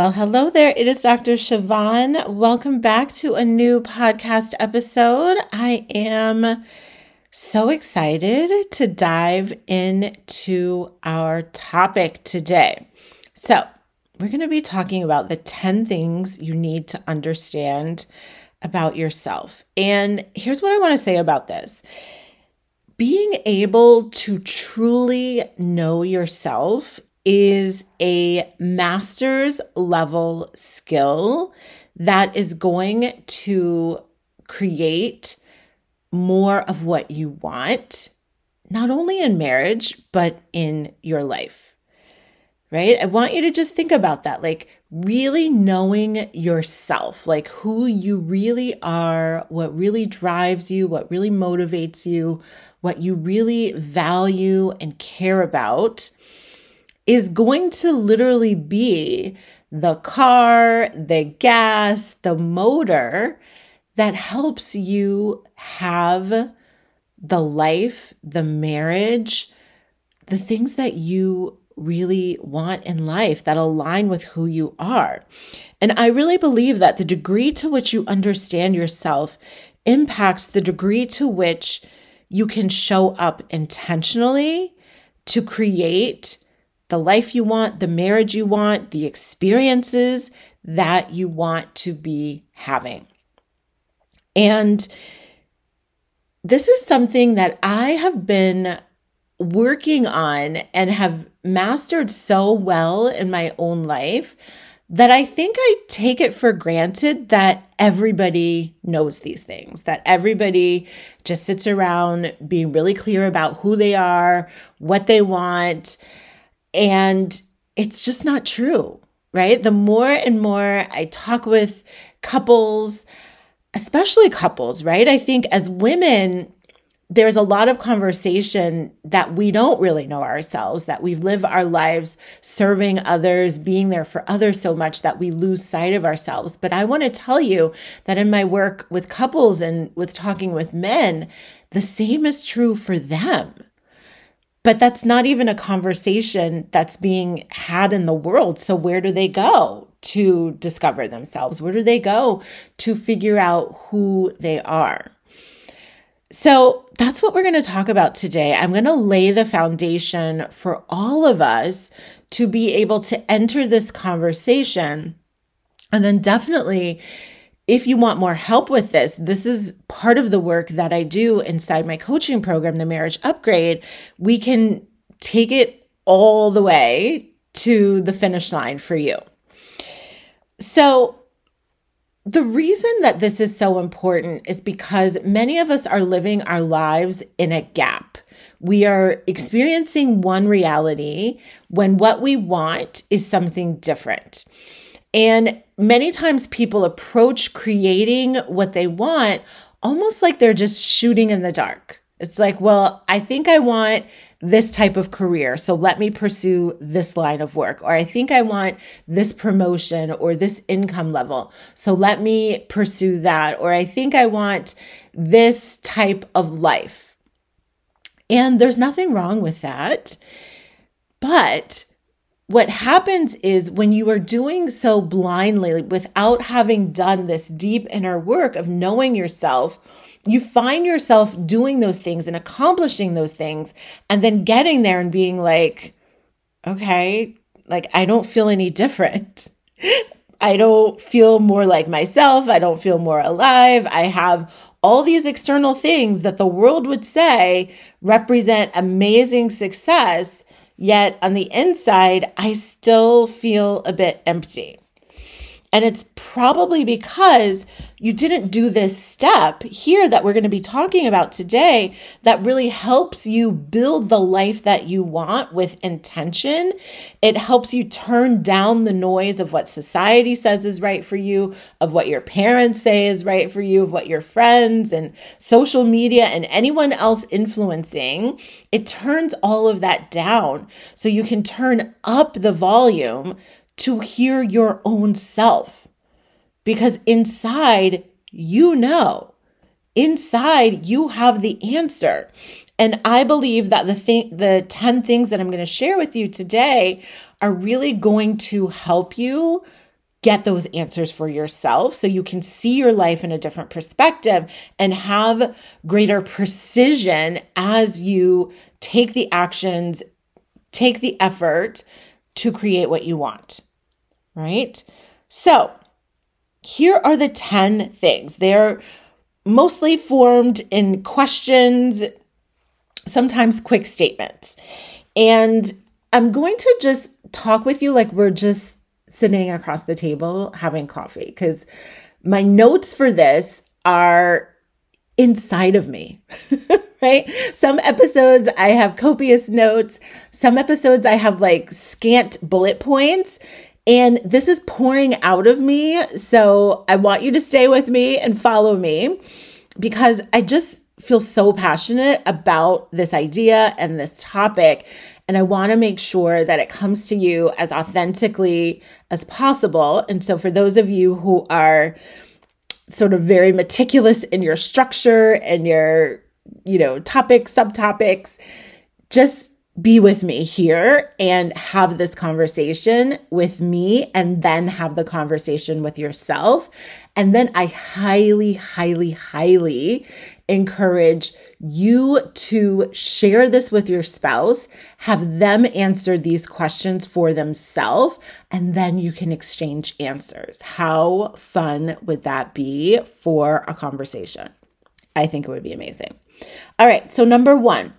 Well, hello there. It is Dr. Siobhan. Welcome back to a new podcast episode. I am so excited to dive into our topic today. So, we're going to be talking about the 10 things you need to understand about yourself. And here's what I want to say about this being able to truly know yourself is a master's level skill that is going to create more of what you want, not only in marriage, but in your life. Right? I want you to just think about that. Like, really knowing yourself, like who you really are, what really drives you, what really motivates you, what you really value and care about is going to literally be the car, the gas, the motor that helps you have the life, the marriage, the things that you really want in life that align with who you are. And I really believe that the degree to which you understand yourself impacts the degree to which you can show up intentionally to create the life you want, the marriage you want, the experiences that you want to be having. And this is something that I have been working on and have mastered so well in my own life that I think I take it for granted that everybody knows these things, that everybody just sits around being really clear about who they are, what they want, and it's just not true, right? The more and more I talk with couples, especially couples, right? I think as women, there's a lot of conversation that we don't really know ourselves, that we live our lives serving others, being there for others so much that we lose sight of ourselves. But I want to tell you that in my work with couples and with talking with men, the same is true for them. But that's not even a conversation that's being had in the world. So, where do they go to discover themselves? Where do they go to figure out who they are? So, that's what we're going to talk about today. I'm going to lay the foundation for all of us to be able to enter this conversation. And then, definitely, if you want more help with this, this is part of the work that I do inside my coaching program, the Marriage Upgrade. We can take it all the way to the finish line for you. So, the reason that this is so important is because many of us are living our lives in a gap. We are experiencing one reality when what we want is something different. And many times people approach creating what they want almost like they're just shooting in the dark. It's like, well, I think I want this type of career. So let me pursue this line of work. Or I think I want this promotion or this income level. So let me pursue that. Or I think I want this type of life. And there's nothing wrong with that. But what happens is when you are doing so blindly without having done this deep inner work of knowing yourself, you find yourself doing those things and accomplishing those things and then getting there and being like, okay, like I don't feel any different. I don't feel more like myself. I don't feel more alive. I have all these external things that the world would say represent amazing success Yet on the inside, I still feel a bit empty. And it's probably because you didn't do this step here that we're going to be talking about today that really helps you build the life that you want with intention. It helps you turn down the noise of what society says is right for you, of what your parents say is right for you, of what your friends and social media and anyone else influencing. It turns all of that down so you can turn up the volume to hear your own self. Because inside, you know, inside, you have the answer. And I believe that the thing, the 10 things that I'm going to share with you today are really going to help you get those answers for yourself so you can see your life in a different perspective and have greater precision as you take the actions, take the effort to create what you want right? So, here are the 10 things. They're mostly formed in questions, sometimes quick statements. And I'm going to just talk with you like we're just sitting across the table having coffee because my notes for this are inside of me. right? Some episodes I have copious notes. Some episodes I have like scant bullet points. And this is pouring out of me. So I want you to stay with me and follow me because I just feel so passionate about this idea and this topic. And I want to make sure that it comes to you as authentically as possible. And so, for those of you who are sort of very meticulous in your structure and your, you know, topics, subtopics, just be with me here and have this conversation with me and then have the conversation with yourself. And then I highly, highly, highly encourage you to share this with your spouse, have them answer these questions for themselves, and then you can exchange answers. How fun would that be for a conversation? I think it would be amazing. All right, so number one,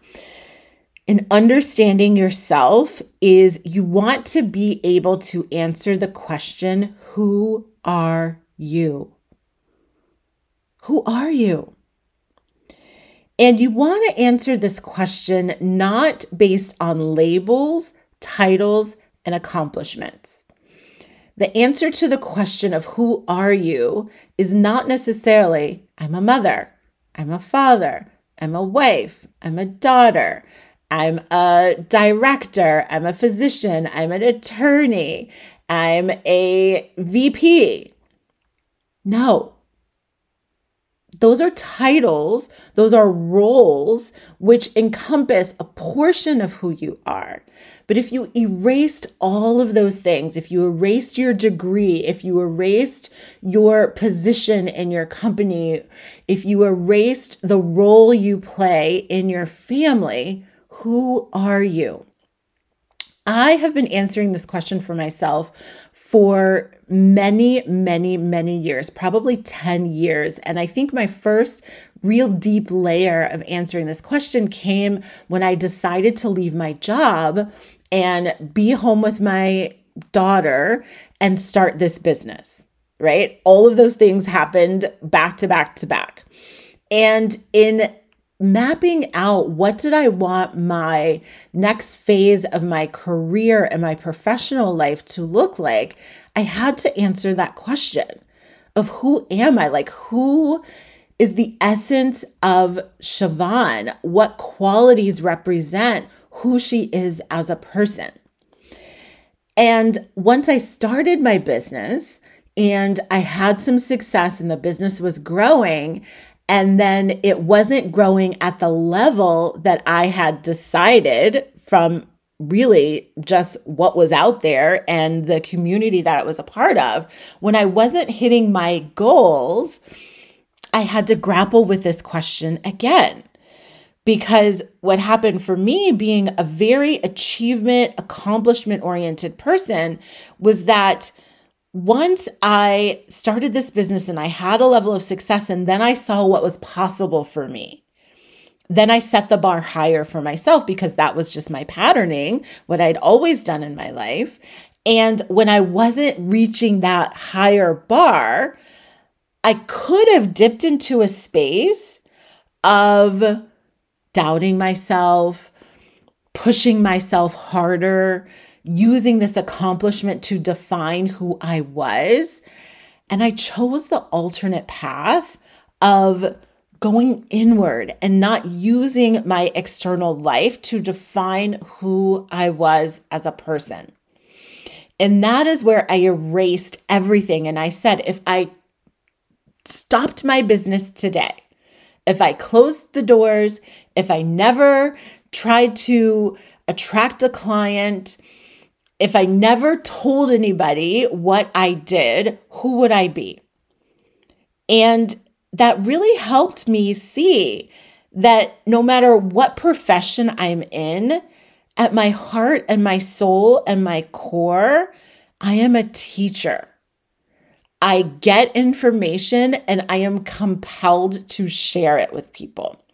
and understanding yourself is you want to be able to answer the question Who are you? Who are you? And you want to answer this question not based on labels, titles, and accomplishments. The answer to the question of who are you is not necessarily, I'm a mother, I'm a father, I'm a wife, I'm a daughter, I'm a director, I'm a physician, I'm an attorney, I'm a VP. No. Those are titles, those are roles which encompass a portion of who you are. But if you erased all of those things, if you erased your degree, if you erased your position in your company, if you erased the role you play in your family, who are you? I have been answering this question for myself for many, many, many years, probably 10 years. And I think my first real deep layer of answering this question came when I decided to leave my job and be home with my daughter and start this business, right? All of those things happened back to back to back. And in mapping out what did I want my next phase of my career and my professional life to look like, I had to answer that question of who am I? Like, who is the essence of Siobhan? What qualities represent who she is as a person? And once I started my business and I had some success and the business was growing, and then it wasn't growing at the level that I had decided from really just what was out there and the community that I was a part of. When I wasn't hitting my goals, I had to grapple with this question again. Because what happened for me, being a very achievement, accomplishment oriented person, was that once I started this business and I had a level of success, and then I saw what was possible for me, then I set the bar higher for myself because that was just my patterning, what I'd always done in my life. And when I wasn't reaching that higher bar, I could have dipped into a space of doubting myself, pushing myself harder, using this accomplishment to define who I was. And I chose the alternate path of going inward and not using my external life to define who I was as a person. And that is where I erased everything. And I said, if I stopped my business today, if I closed the doors, if I never tried to attract a client, if I never told anybody what I did, who would I be? And that really helped me see that no matter what profession I'm in, at my heart and my soul and my core, I am a teacher. I get information and I am compelled to share it with people.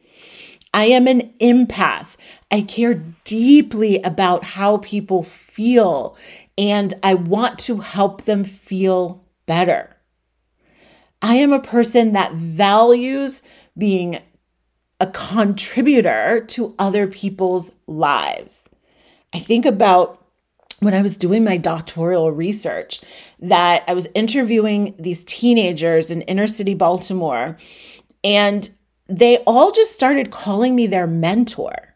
I am an empath. I care deeply about how people feel and I want to help them feel better. I am a person that values being a contributor to other people's lives. I think about when I was doing my doctoral research that I was interviewing these teenagers in inner city Baltimore, and they all just started calling me their mentor.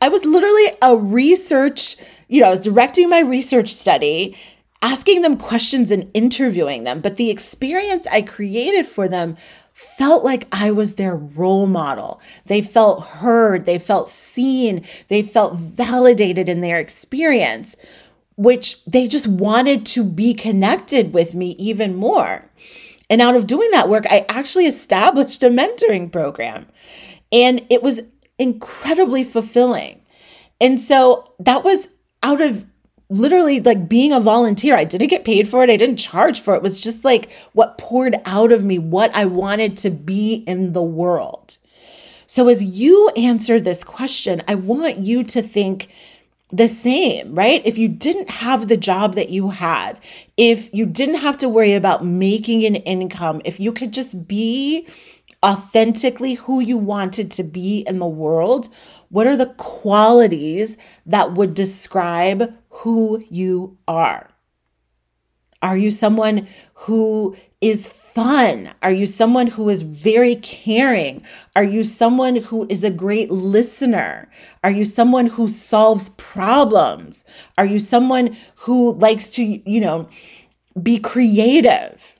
I was literally a research, you know, I was directing my research study, asking them questions and interviewing them, but the experience I created for them felt like I was their role model. They felt heard, they felt seen, they felt validated in their experience, which they just wanted to be connected with me even more. And out of doing that work, I actually established a mentoring program. And it was incredibly fulfilling. And so that was out of literally like being a volunteer. I didn't get paid for it. I didn't charge for it. It was just like what poured out of me, what I wanted to be in the world. So as you answer this question, I want you to think the same, right? If you didn't have the job that you had, if you didn't have to worry about making an income, if you could just be authentically who you wanted to be in the world, what are the qualities that would describe who you are. Are you someone who is fun? Are you someone who is very caring? Are you someone who is a great listener? Are you someone who solves problems? Are you someone who likes to, you know, be creative?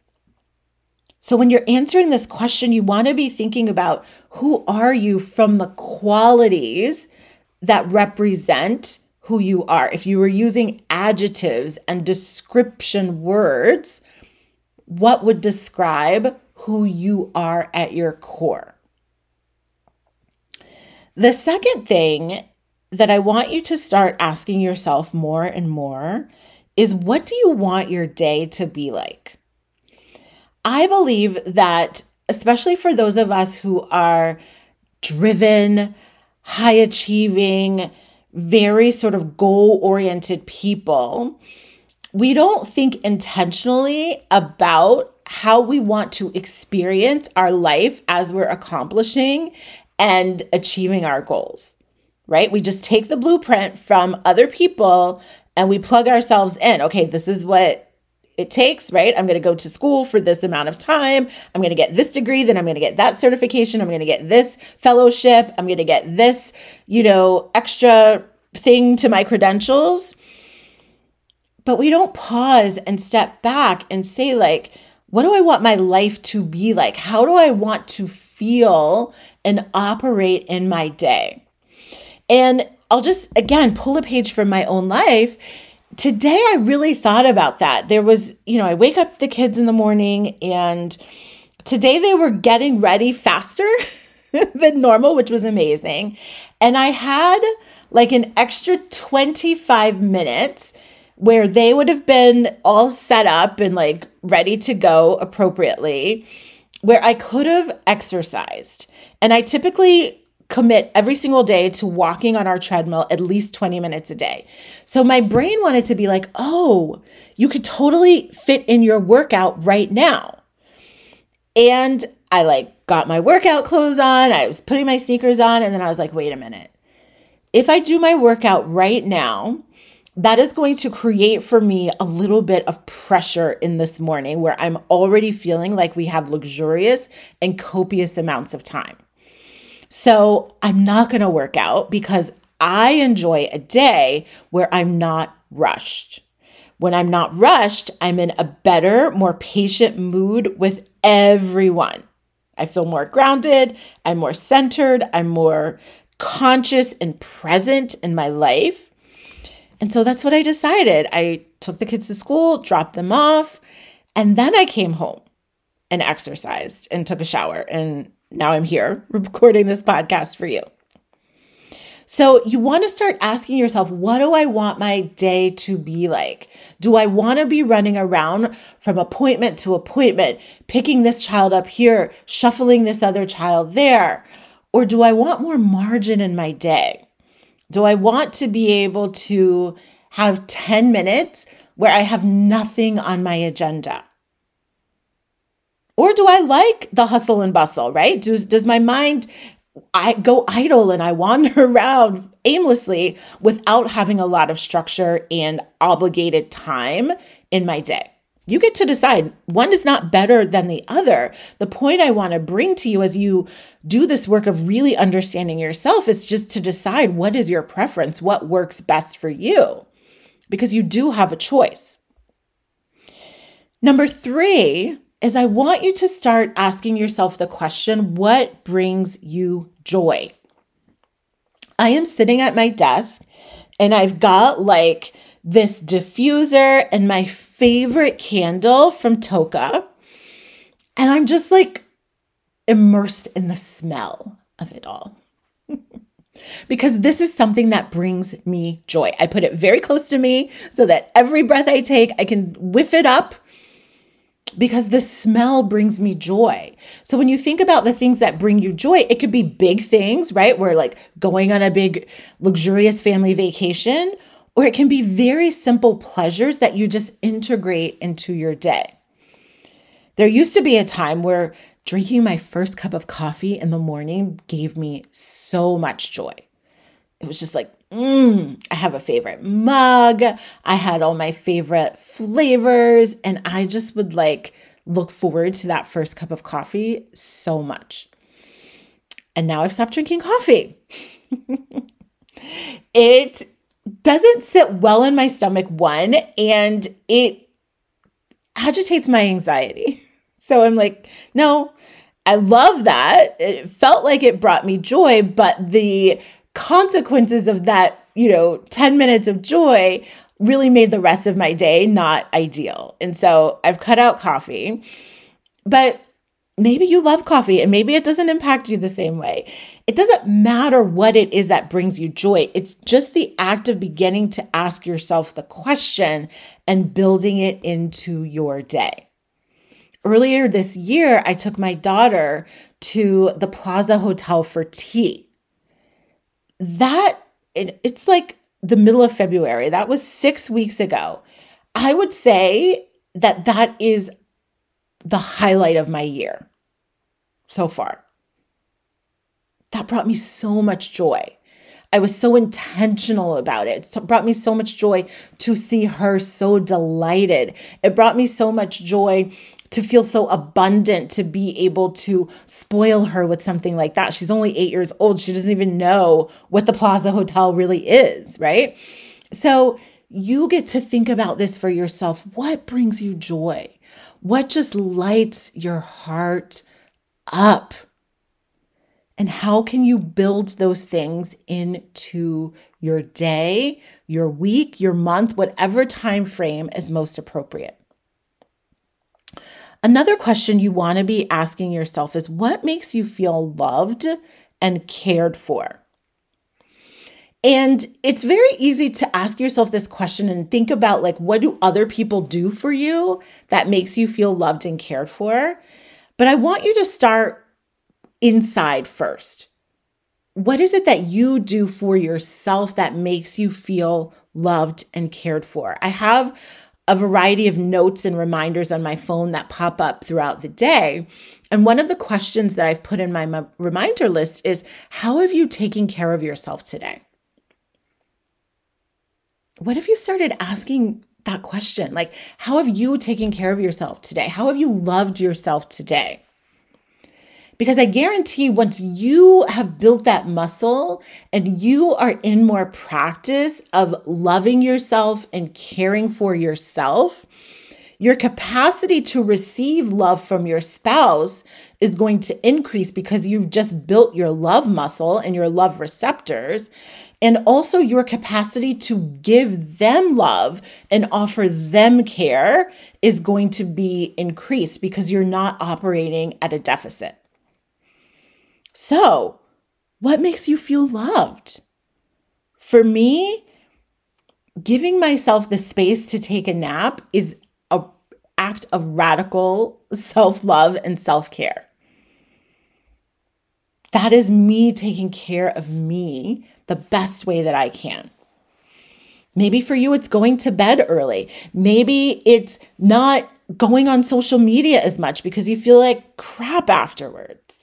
So when you're answering this question, you want to be thinking about who are you from the qualities that represent who you are. If you were using adjectives and description words, what would describe who you are at your core? The second thing that I want you to start asking yourself more and more is what do you want your day to be like? I believe that, especially for those of us who are driven, high achieving, very sort of goal oriented people, we don't think intentionally about how we want to experience our life as we're accomplishing and achieving our goals, right? We just take the blueprint from other people and we plug ourselves in. Okay, this is what it takes, right? I'm going to go to school for this amount of time. I'm going to get this degree, then I'm going to get that certification. I'm going to get this fellowship. I'm going to get this, you know, extra thing to my credentials. But we don't pause and step back and say, like, what do I want my life to be like? How do I want to feel and operate in my day? And I'll just, again, pull a page from my own life today I really thought about that. There was, you know, I wake up the kids in the morning and today they were getting ready faster than normal, which was amazing. And I had like an extra 25 minutes where they would have been all set up and like ready to go appropriately, where I could have exercised. And I typically commit every single day to walking on our treadmill at least 20 minutes a day. So my brain wanted to be like, oh, you could totally fit in your workout right now. And I like got my workout clothes on, I was putting my sneakers on, and then I was like, wait a minute. If I do my workout right now, that is going to create for me a little bit of pressure in this morning where I'm already feeling like we have luxurious and copious amounts of time. So I'm not going to work out because I enjoy a day where I'm not rushed. When I'm not rushed, I'm in a better, more patient mood with everyone. I feel more grounded, I'm more centered, I'm more conscious and present in my life. And so that's what I decided. I took the kids to school, dropped them off, and then I came home and exercised and took a shower. And now I'm here recording this podcast for you. So you want to start asking yourself, what do I want my day to be like? Do I want to be running around from appointment to appointment, picking this child up here, shuffling this other child there? Or do I want more margin in my day? Do I want to be able to have 10 minutes where I have nothing on my agenda? Or do I like the hustle and bustle, right? Does, does my mind I go idle and I wander around aimlessly without having a lot of structure and obligated time in my day? You get to decide. One is not better than the other. The point I want to bring to you as you do this work of really understanding yourself is just to decide what is your preference, what works best for you, because you do have a choice. Number three is I want you to start asking yourself the question what brings you joy? I am sitting at my desk and I've got like this diffuser and my favorite candle from Tocca. And I'm just like immersed in the smell of it all. because this is something that brings me joy. I put it very close to me so that every breath I take, I can whiff it up because the smell brings me joy. So when you think about the things that bring you joy, it could be big things, right? We're like going on a big luxurious family vacation, or it can be very simple pleasures that you just integrate into your day. There used to be a time where drinking my first cup of coffee in the morning gave me so much joy. It was just like, mm, I have a favorite mug. I had all my favorite flavors, and I just would like look forward to that first cup of coffee so much. And now I've stopped drinking coffee. it doesn't sit well in my stomach, one, and it agitates my anxiety. So I'm like, no, I love that. It felt like it brought me joy, but the consequences of that, you know, 10 minutes of joy really made the rest of my day not ideal. And so I've cut out coffee. But maybe you love coffee and maybe it doesn't impact you the same way. It doesn't matter what it is that brings you joy. It's just the act of beginning to ask yourself the question and building it into your day. Earlier this year, I took my daughter to the Plaza Hotel for tea. That, it, it's like the middle of February. That was six weeks ago. I would say that that is the highlight of my year so far. That brought me so much joy. I was so intentional about it. It brought me so much joy to see her so delighted. It brought me so much joy to feel so abundant to be able to spoil her with something like that. She's only eight years old. She doesn't even know what the Plaza Hotel really is, right? So you get to think about this for yourself. What brings you joy? What just lights your heart up? And how can you build those things into your day, your week, your month, whatever time frame is most appropriate? Another question you want to be asking yourself is what makes you feel loved and cared for? And it's very easy to ask yourself this question and think about like what do other people do for you that makes you feel loved and cared for? But I want you to start inside first. what is it that you do for yourself that makes you feel loved and cared for? I have a variety of notes and reminders on my phone that pop up throughout the day. And one of the questions that I've put in my reminder list is How have you taken care of yourself today? What if you started asking that question? Like, how have you taken care of yourself today? How have you loved yourself today? Because I guarantee once you have built that muscle and you are in more practice of loving yourself and caring for yourself, your capacity to receive love from your spouse is going to increase because you've just built your love muscle and your love receptors. And also your capacity to give them love and offer them care is going to be increased because you're not operating at a deficit. So, what makes you feel loved? For me, giving myself the space to take a nap is an act of radical self-love and self-care. That is me taking care of me the best way that I can. Maybe for you, it's going to bed early. Maybe it's not going on social media as much because you feel like crap afterwards.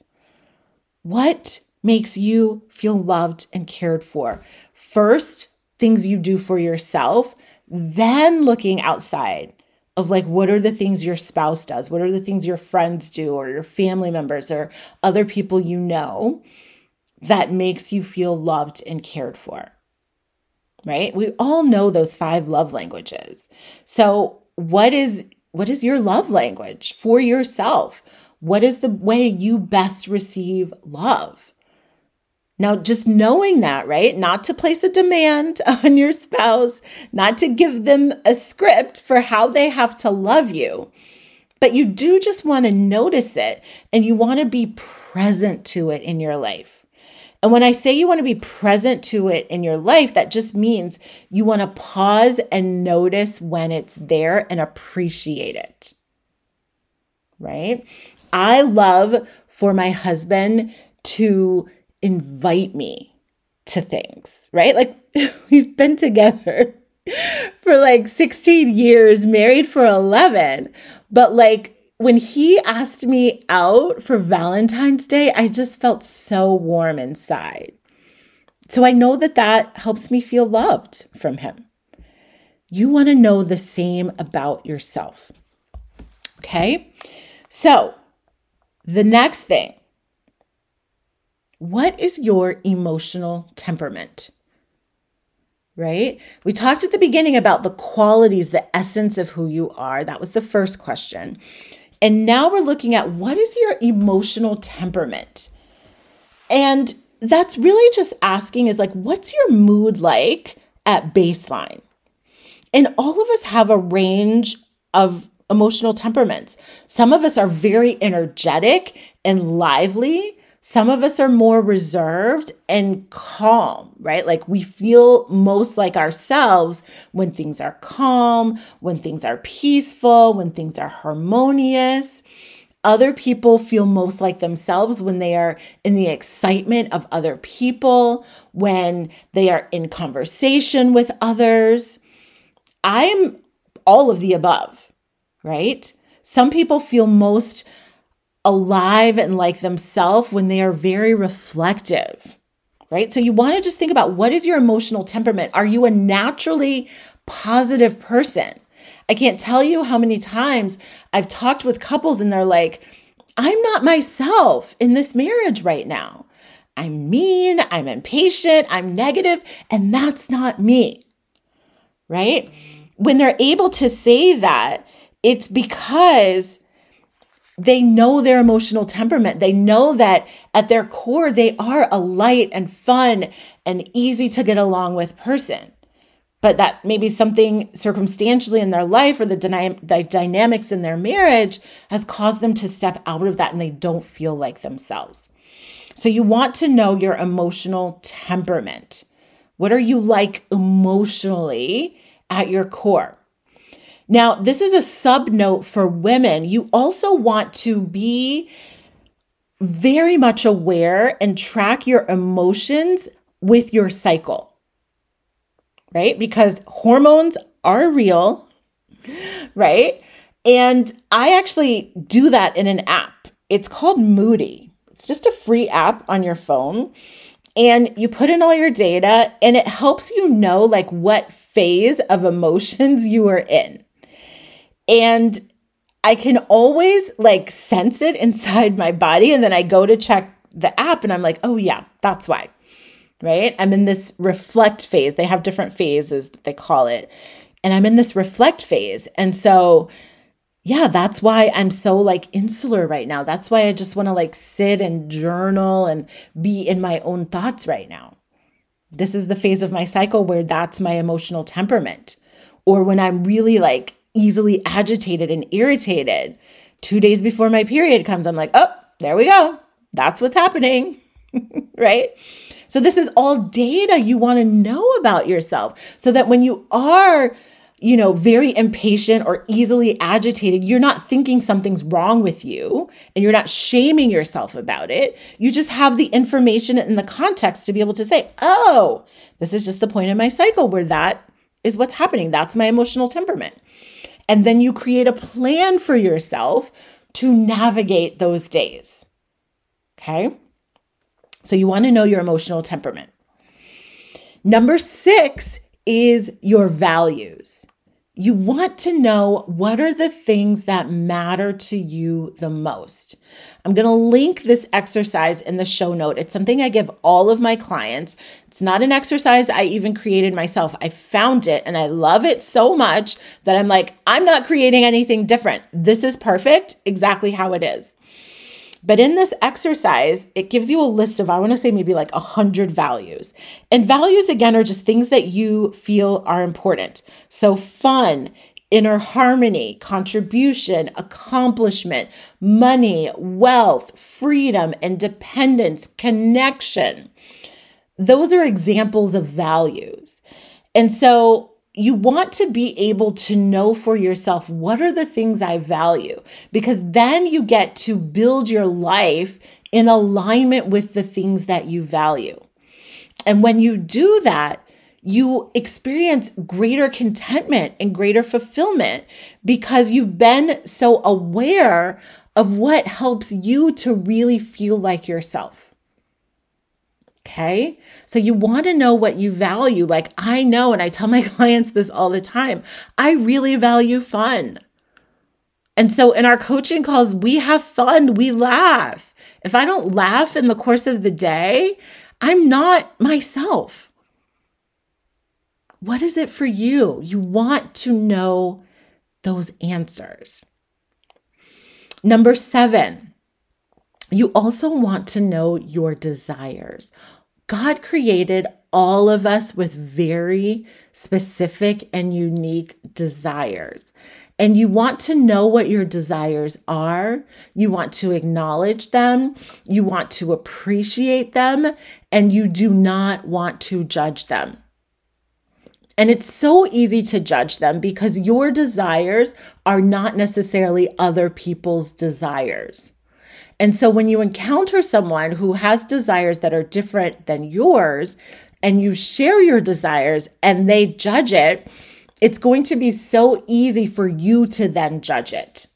What makes you feel loved and cared for? First, things you do for yourself, then looking outside of like what are the things your spouse does? What are the things your friends do or your family members or other people you know that makes you feel loved and cared for? Right? We all know those five love languages. So, what is what is your love language for yourself? What is the way you best receive love? Now, just knowing that, right? Not to place a demand on your spouse, not to give them a script for how they have to love you, but you do just want to notice it and you want to be present to it in your life. And when I say you want to be present to it in your life, that just means you want to pause and notice when it's there and appreciate it. Right? I love for my husband to invite me to things, right? Like we've been together for like 16 years, married for 11. But like when he asked me out for Valentine's Day, I just felt so warm inside. So I know that that helps me feel loved from him. You want to know the same about yourself. Okay? So the next thing what is your emotional temperament? Right? We talked at the beginning about the qualities, the essence of who you are. That was the first question. And now we're looking at what is your emotional temperament? And that's really just asking is like, what's your mood like at baseline? And all of us have a range of emotional temperaments. Some of us are very energetic and lively. Some of us are more reserved and calm, right? Like we feel most like ourselves when things are calm, when things are peaceful, when things are harmonious. Other people feel most like themselves when they are in the excitement of other people, when they are in conversation with others. I'm all of the above right? Some people feel most alive and like themselves when they are very reflective, right? So you want to just think about what is your emotional temperament? Are you a naturally positive person? I can't tell you how many times I've talked with couples and they're like, I'm not myself in this marriage right now. I'm mean, I'm impatient, I'm negative, and that's not me. Right? When they're able to say that, it's because they know their emotional temperament. They know that at their core, they are a light and fun and easy to get along with person. But that maybe something circumstantially in their life or the, dyna- the dynamics in their marriage has caused them to step out of that and they don't feel like themselves. So you want to know your emotional temperament. What are you like emotionally at your core? Now, this is a sub note for women. You also want to be very much aware and track your emotions with your cycle, right? Because hormones are real, right? And I actually do that in an app. It's called Moody. It's just a free app on your phone. And you put in all your data, and it helps you know like what phase of emotions you are in. And I can always like sense it inside my body. And then I go to check the app and I'm like, oh, yeah, that's why. Right. I'm in this reflect phase. They have different phases that they call it. And I'm in this reflect phase. And so, yeah, that's why I'm so like insular right now. That's why I just want to like sit and journal and be in my own thoughts right now. This is the phase of my cycle where that's my emotional temperament. Or when I'm really like easily agitated and irritated. Two days before my period comes, I'm like, oh, there we go. That's what's happening. right? So, this is all data you want to know about yourself so that when you are, you know, very impatient or easily agitated, you're not thinking something's wrong with you and you're not shaming yourself about it. You just have the information and the context to be able to say, oh, this is just the point in my cycle where that is what's happening. That's my emotional temperament. And then you create a plan for yourself to navigate those days. Okay. So you want to know your emotional temperament. Number six is your values you want to know what are the things that matter to you the most. I'm going to link this exercise in the show note. It's something I give all of my clients. It's not an exercise I even created myself. I found it and I love it so much that I'm like, I'm not creating anything different. This is perfect, exactly how it is. But in this exercise, it gives you a list of, I want to say maybe like a hundred values. And values, again, are just things that you feel are important. So fun, inner harmony, contribution, accomplishment, money, wealth, freedom, independence, connection. Those are examples of values. And so you want to be able to know for yourself what are the things I value, because then you get to build your life in alignment with the things that you value. And when you do that, you experience greater contentment and greater fulfillment because you've been so aware of what helps you to really feel like yourself. Okay. So you want to know what you value. Like I know, and I tell my clients this all the time I really value fun. And so in our coaching calls, we have fun, we laugh. If I don't laugh in the course of the day, I'm not myself. What is it for you? You want to know those answers. Number seven, you also want to know your desires. God created all of us with very specific and unique desires. And you want to know what your desires are. You want to acknowledge them. You want to appreciate them. And you do not want to judge them. And it's so easy to judge them because your desires are not necessarily other people's desires. And so when you encounter someone who has desires that are different than yours, and you share your desires and they judge it, it's going to be so easy for you to then judge it.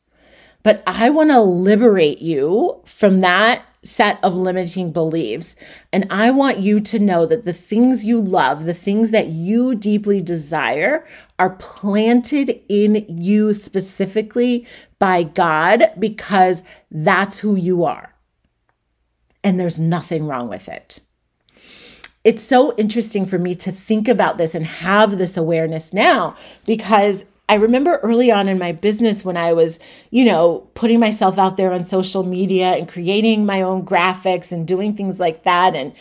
But I want to liberate you from that set of limiting beliefs. And I want you to know that the things you love, the things that you deeply desire, are planted in you specifically by God because that's who you are. And there's nothing wrong with it. It's so interesting for me to think about this and have this awareness now because I remember early on in my business when I was, you know, putting myself out there on social media and creating my own graphics and doing things like that and,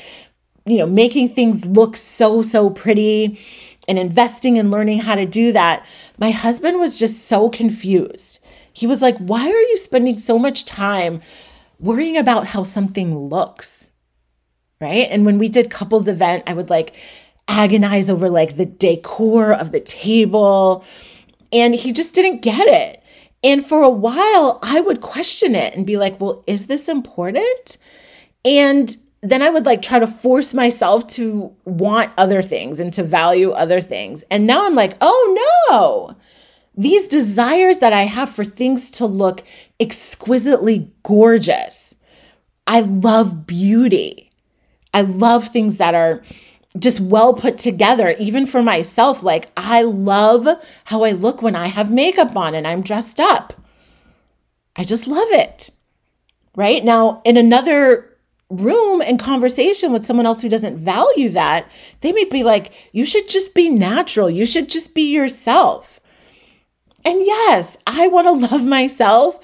you know, making things look so, so pretty and investing and learning how to do that. My husband was just so confused he was like, Why are you spending so much time worrying about how something looks? Right. And when we did couples event, I would like agonize over like the decor of the table. And he just didn't get it. And for a while, I would question it and be like, well, is this important? And then I would like try to force myself to want other things and to value other things. And now I'm like, oh no, these desires that I have for things to look exquisitely gorgeous. I love beauty. I love things that are just well put together, even for myself. Like, I love how I look when I have makeup on and I'm dressed up. I just love it. Right now, in another room and conversation with someone else who doesn't value that, they may be like, you should just be natural. You should just be yourself. And yes, I want to love myself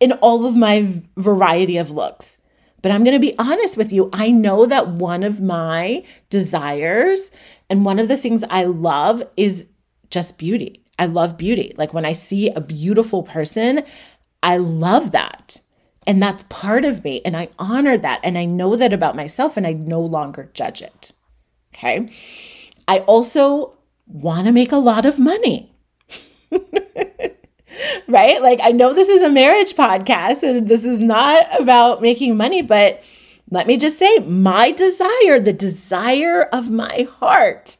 in all of my variety of looks. But I'm going to be honest with you. I know that one of my desires and one of the things I love is just beauty. I love beauty. Like when I see a beautiful person, I love that. And that's part of me. And I honor that. And I know that about myself and I no longer judge it. Okay. I also want to make a lot of money. right? Like, I know this is a marriage podcast and this is not about making money, but let me just say my desire, the desire of my heart,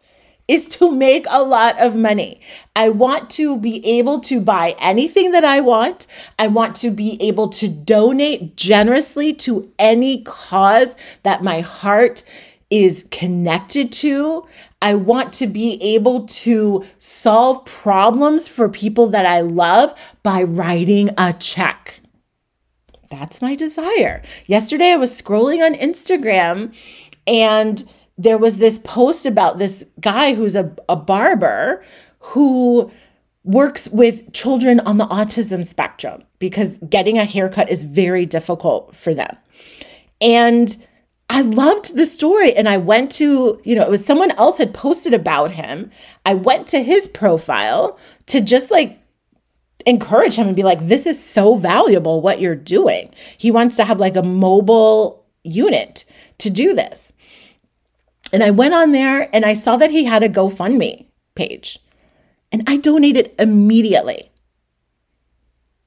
is to make a lot of money. I want to be able to buy anything that I want. I want to be able to donate generously to any cause that my heart is connected to. I want to be able to solve problems for people that I love by writing a check. That's my desire. Yesterday, I was scrolling on Instagram and there was this post about this guy who's a, a barber who works with children on the autism spectrum because getting a haircut is very difficult for them. And I loved the story and I went to, you know, it was someone else had posted about him. I went to his profile to just like encourage him and be like, this is so valuable what you're doing. He wants to have like a mobile unit to do this. And I went on there and I saw that he had a GoFundMe page. And I donated immediately.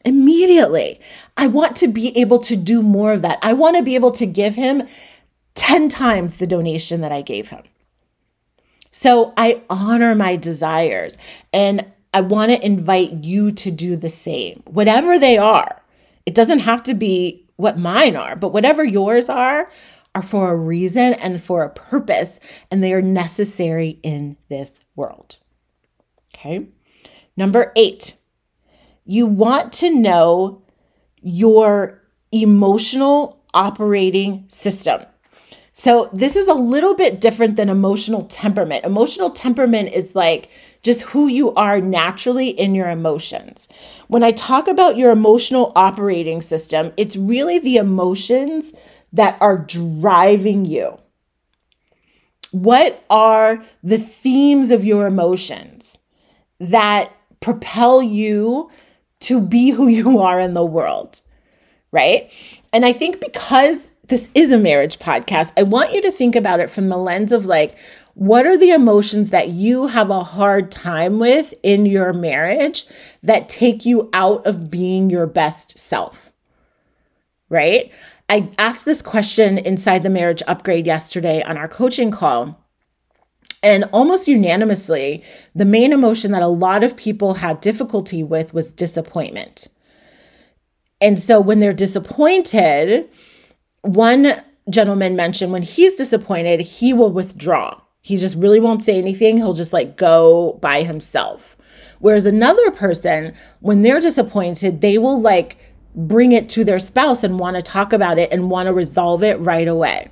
Immediately. I want to be able to do more of that. I want to be able to give him 10 times the donation that I gave him. So I honor my desires and I want to invite you to do the same, whatever they are. It doesn't have to be what mine are, but whatever yours are, are for a reason and for a purpose, and they are necessary in this world. Okay. Number eight, you want to know your emotional operating system. So, this is a little bit different than emotional temperament. Emotional temperament is like just who you are naturally in your emotions. When I talk about your emotional operating system, it's really the emotions that are driving you? What are the themes of your emotions that propel you to be who you are in the world? Right. And I think because this is a marriage podcast, I want you to think about it from the lens of like, what are the emotions that you have a hard time with in your marriage that take you out of being your best self? Right? I asked this question inside the marriage upgrade yesterday on our coaching call. And almost unanimously, the main emotion that a lot of people had difficulty with was disappointment. And so when they're disappointed, one gentleman mentioned when he's disappointed, he will withdraw. He just really won't say anything. He'll just like go by himself. Whereas another person, when they're disappointed, they will like bring it to their spouse and want to talk about it and want to resolve it right away.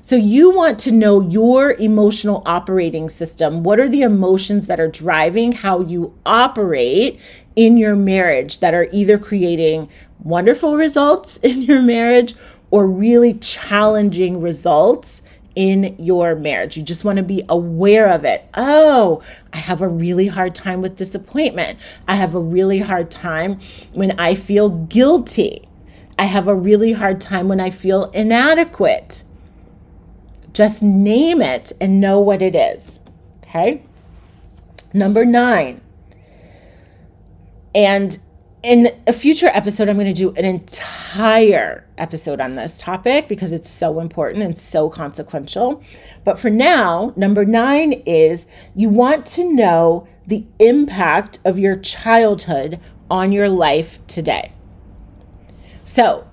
So, you want to know your emotional operating system. What are the emotions that are driving how you operate in your marriage that are either creating wonderful results in your marriage or really challenging results in your marriage. You just want to be aware of it. Oh, I have a really hard time with disappointment. I have a really hard time when I feel guilty. I have a really hard time when I feel inadequate. Just name it and know what it is. Okay. Number nine. And in a future episode, I'm going to do an entire episode on this topic because it's so important and so consequential. But for now, number nine is you want to know the impact of your childhood on your life today. So,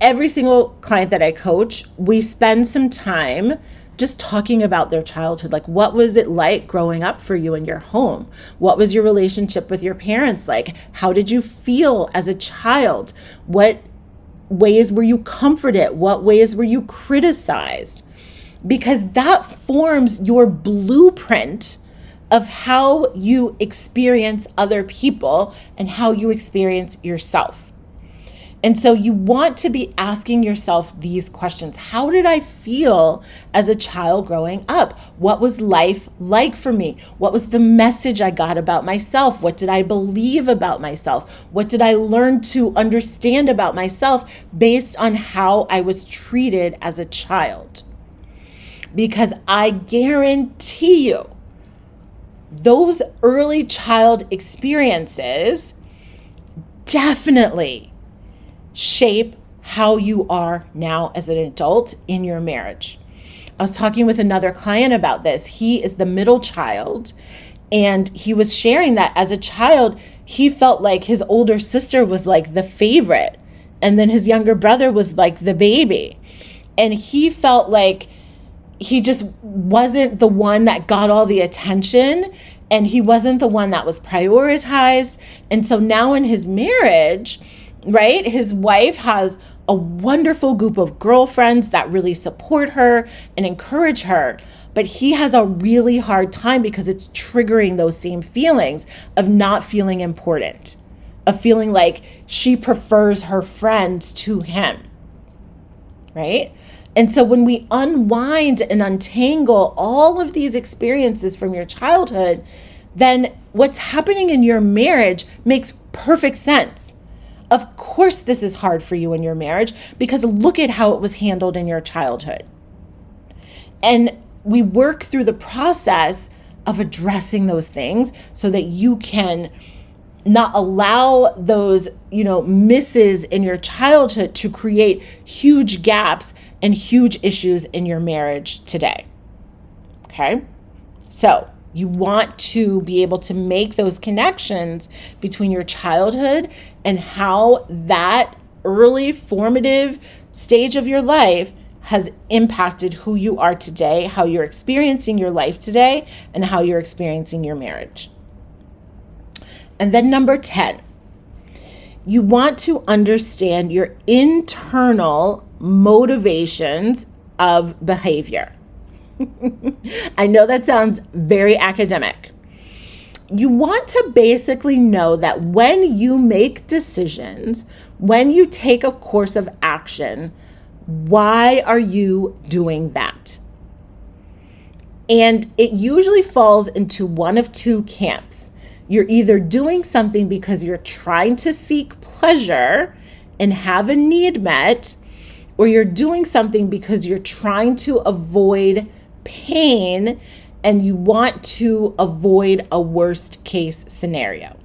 every single client that I coach, we spend some time just talking about their childhood. Like, what was it like growing up for you in your home? What was your relationship with your parents like? How did you feel as a child? What ways were you comforted? What ways were you criticized? Because that forms your blueprint of how you experience other people and how you experience yourself. And so you want to be asking yourself these questions How did I feel as a child growing up? What was life like for me? What was the message I got about myself? What did I believe about myself? What did I learn to understand about myself based on how I was treated as a child? Because I guarantee you, those early child experiences definitely shape how you are now as an adult in your marriage. I was talking with another client about this. He is the middle child, and he was sharing that as a child, he felt like his older sister was like the favorite, and then his younger brother was like the baby. And he felt like he just wasn't the one that got all the attention and he wasn't the one that was prioritized. And so now in his marriage, right? His wife has a wonderful group of girlfriends that really support her and encourage her. But he has a really hard time because it's triggering those same feelings of not feeling important, of feeling like she prefers her friends to him. Right? And so when we unwind and untangle all of these experiences from your childhood, then what's happening in your marriage makes perfect sense of course, this is hard for you in your marriage because look at how it was handled in your childhood. And we work through the process of addressing those things so that you can not allow those, you know, misses in your childhood to create huge gaps and huge issues in your marriage today. Okay? So, you want to be able to make those connections between your childhood and how that early formative stage of your life has impacted who you are today, how you're experiencing your life today, and how you're experiencing your marriage. And then, number 10, you want to understand your internal motivations of behavior. I know that sounds very academic. You want to basically know that when you make decisions, when you take a course of action, why are you doing that? And it usually falls into one of two camps. You're either doing something because you're trying to seek pleasure and have a need met, or you're doing something because you're trying to avoid pain and you want to avoid a worst case scenario.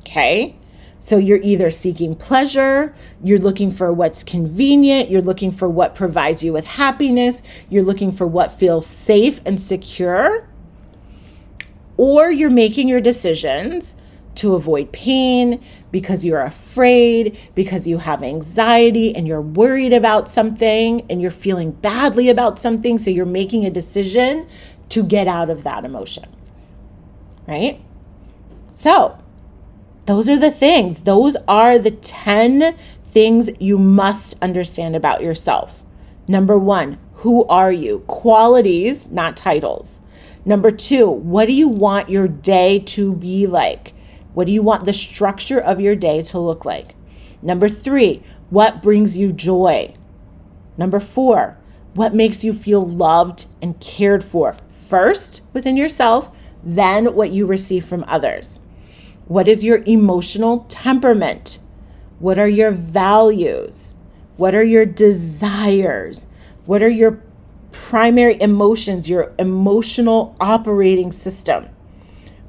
Okay? So you're either seeking pleasure, you're looking for what's convenient, you're looking for what provides you with happiness, you're looking for what feels safe and secure, or you're making your decisions to avoid pain, because you're afraid, because you have anxiety and you're worried about something and you're feeling badly about something. So you're making a decision to get out of that emotion. Right? So, those are the things. Those are the 10 things you must understand about yourself. Number one, who are you? Qualities, not titles. Number two, what do you want your day to be like? What do you want the structure of your day to look like? Number three, what brings you joy? Number four, what makes you feel loved and cared for? First, within yourself, then what you receive from others. What is your emotional temperament? What are your values? What are your desires? What are your primary emotions, your emotional operating system?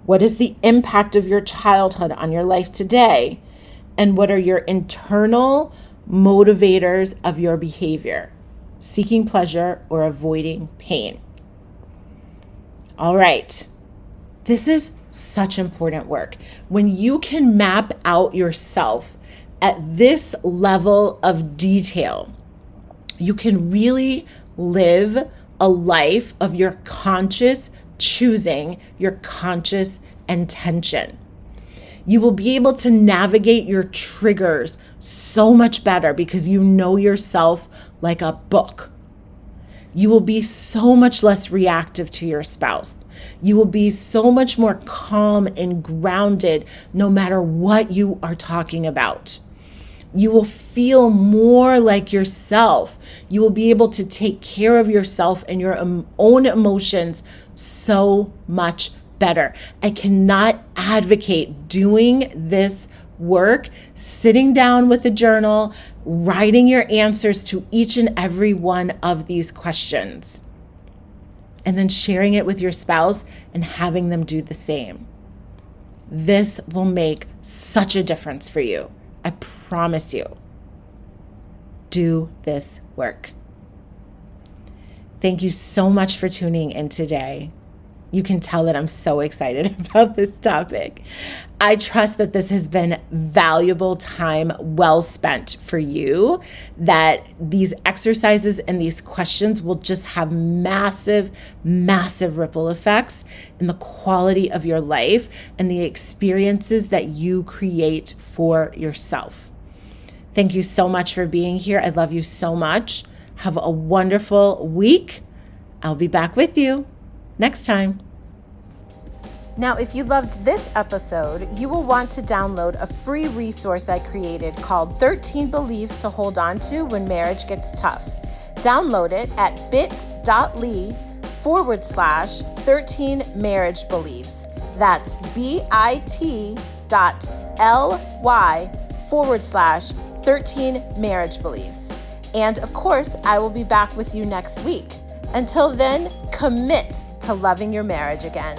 What is the impact of your childhood on your life today? And what are your internal motivators of your behavior? Seeking pleasure or avoiding pain? All right. This is such important work. When you can map out yourself at this level of detail, you can really live a life of your conscious choosing, your conscious intention. You will be able to navigate your triggers so much better because you know yourself like a book. You will be so much less reactive to your spouse. You will be so much more calm and grounded no matter what you are talking about you will feel more like yourself. You will be able to take care of yourself and your own emotions so much better. I cannot advocate doing this work, sitting down with a journal, writing your answers to each and every one of these questions, and then sharing it with your spouse and having them do the same. This will make such a difference for you. I promise you. Do this work. Thank you so much for tuning in today. You can tell that I'm so excited about this topic. I trust that this has been valuable time well spent for you, that these exercises and these questions will just have massive, massive ripple effects in the quality of your life and the experiences that you create for yourself. Thank you so much for being here. I love you so much. Have a wonderful week. I'll be back with you next time. Now, if you loved this episode, you will want to download a free resource I created called 13 Beliefs to Hold On to When Marriage Gets Tough. Download it at bit.ly forward slash 13 marriage beliefs. That's bit dot ly forward slash 13 marriage beliefs. And of course, I will be back with you next week. Until then, commit to loving your marriage again.